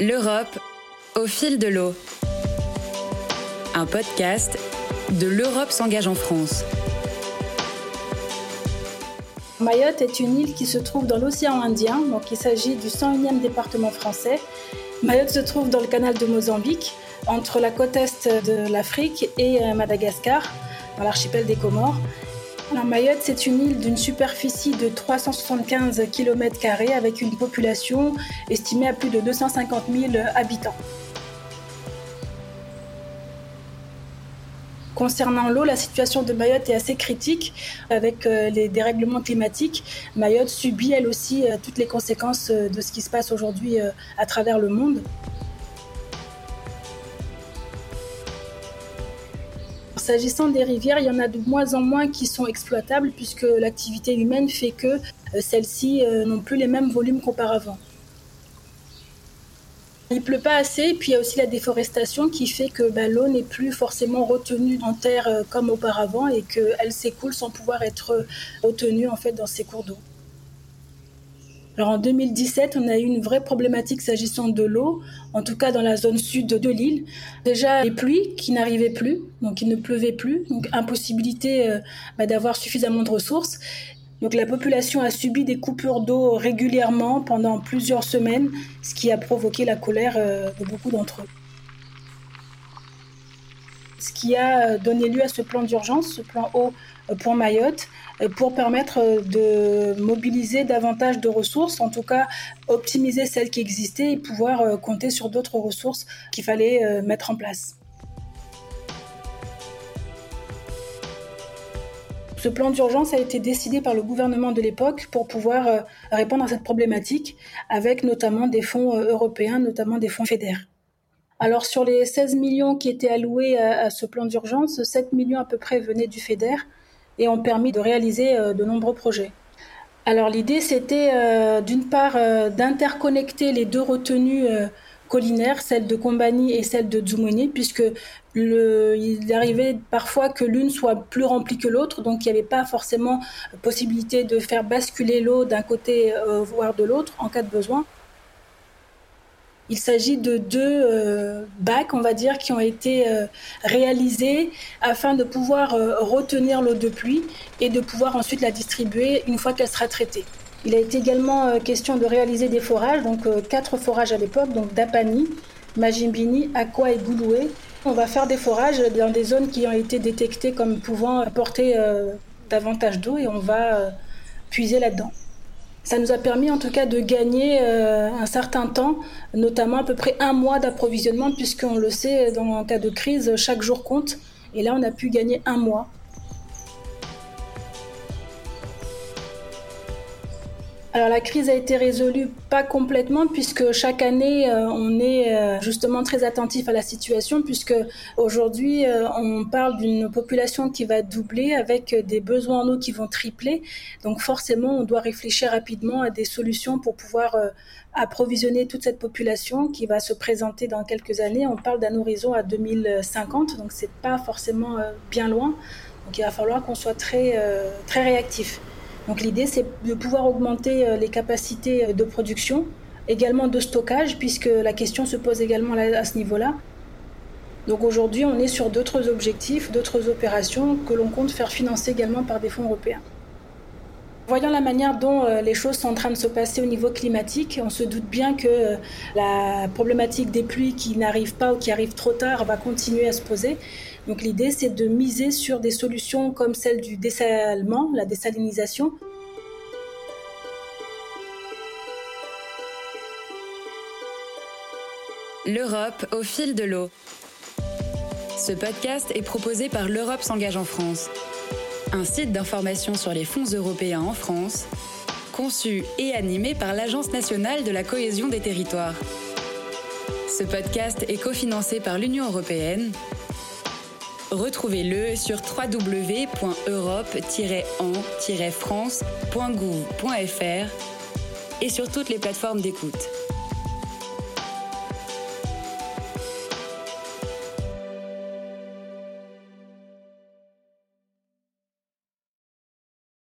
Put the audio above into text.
L'Europe au fil de l'eau. Un podcast de l'Europe s'engage en France. Mayotte est une île qui se trouve dans l'océan Indien, donc il s'agit du 101e département français. Mayotte se trouve dans le canal de Mozambique, entre la côte est de l'Afrique et euh, Madagascar, dans l'archipel des Comores. Mayotte, c'est une île d'une superficie de 375 km avec une population estimée à plus de 250 000 habitants. Concernant l'eau, la situation de Mayotte est assez critique avec euh, les dérèglements climatiques. Mayotte subit elle aussi euh, toutes les conséquences euh, de ce qui se passe aujourd'hui à travers le monde. S'agissant des rivières, il y en a de moins en moins qui sont exploitables puisque l'activité humaine fait que euh, celles-ci euh, n'ont plus les mêmes volumes qu'auparavant. Il pleut pas assez, puis il y a aussi la déforestation qui fait que bah, l'eau n'est plus forcément retenue en terre euh, comme auparavant et qu'elle s'écoule sans pouvoir être retenue en fait dans ces cours d'eau. Alors en 2017, on a eu une vraie problématique s'agissant de l'eau, en tout cas dans la zone sud de l'île. Déjà les pluies qui n'arrivaient plus, donc il ne pleuvait plus, donc impossibilité euh, bah, d'avoir suffisamment de ressources. Donc la population a subi des coupures d'eau régulièrement pendant plusieurs semaines, ce qui a provoqué la colère euh, de beaucoup d'entre eux. Ce qui a donné lieu à ce plan d'urgence, ce plan eau euh, pour Mayotte, euh, pour permettre euh, de mobiliser davantage de ressources, en tout cas optimiser celles qui existaient et pouvoir compter sur d'autres ressources qu'il fallait mettre en place. Ce plan d'urgence a été décidé par le gouvernement de l'époque pour pouvoir répondre à cette problématique, avec notamment des fonds européens, notamment des fonds fédères. Alors sur les 16 millions qui étaient alloués à, ce plan d'urgence, 7 millions à peu près venaient du FEDER et ont permis de réaliser euh, de nombreux projets. Alors l'idée c'était euh, d'une part euh, d'interconnecter les deux retenues collinaires, celle de Combani et celle de Dzumoni, puisque il arrivait parfois que l'une soit plus remplie que l'autre, donc il n'y avait pas forcément possibilité de faire basculer l'eau d'un côté voire de l'autre en cas de besoin. Il s'agit de deux euh, bacs, on va dire, qui ont été euh, réalisés afin de pouvoir euh, retenir l'eau de pluie et de pouvoir ensuite la distribuer une fois qu'elle sera traitée. Il a été également question de réaliser des forages, donc quatre forages à l'époque, donc d'Apani, Majimbini, Aqua et Gouloué. On va faire des forages dans des zones qui ont été détectées comme pouvant apporter davantage d'eau et on va puiser là-dedans. Ça nous a permis en tout cas de gagner euh, un certain temps, notamment à peu près un mois d'approvisionnement, puisqu'on le sait, dans un cas de crise, chaque jour compte. Et là, on a pu gagner un mois. Alors la crise a été résolue pas complètement puisque chaque année euh, on est euh, justement très attentif à la situation puisque aujourd'hui euh, on parle d'une population qui va doubler avec des besoins en eau qui vont tripler. Donc forcément on doit réfléchir rapidement à des solutions pour pouvoir approvisionner toute cette population qui va se présenter dans quelques années. On parle d'un horizon à 2050 donc c'est pas forcément bien loin. Donc il va falloir qu'on soit très très réactif. Donc l'idée, c'est de pouvoir augmenter euh, les capacités euh, de production, également de stockage, puisque la question se pose également à ce niveau-là. Donc aujourd'hui, on est sur d'autres objectifs, d'autres opérations que l'on compte faire financer également par des fonds européens. Voyant la manière dont euh, les choses sont en train de se passer au niveau climatique, on se doute bien que la problématique des pluies qui n'arrivent pas ou qui arrivent trop tard va continuer à se poser. Donc l'idée, c'est de miser sur des solutions comme celle du dessalement, la désalinisation. L'Europe au fil de l'eau. Ce podcast est proposé par L'Europe s'engage en France, un site d'information sur les fonds européens en France, conçu et animé par l'Agence nationale de la cohésion des territoires. Ce podcast est cofinancé par l'Union européenne Retrouvez-le sur www.europe-en-france.gouv.fr et sur toutes les plateformes d'écoute.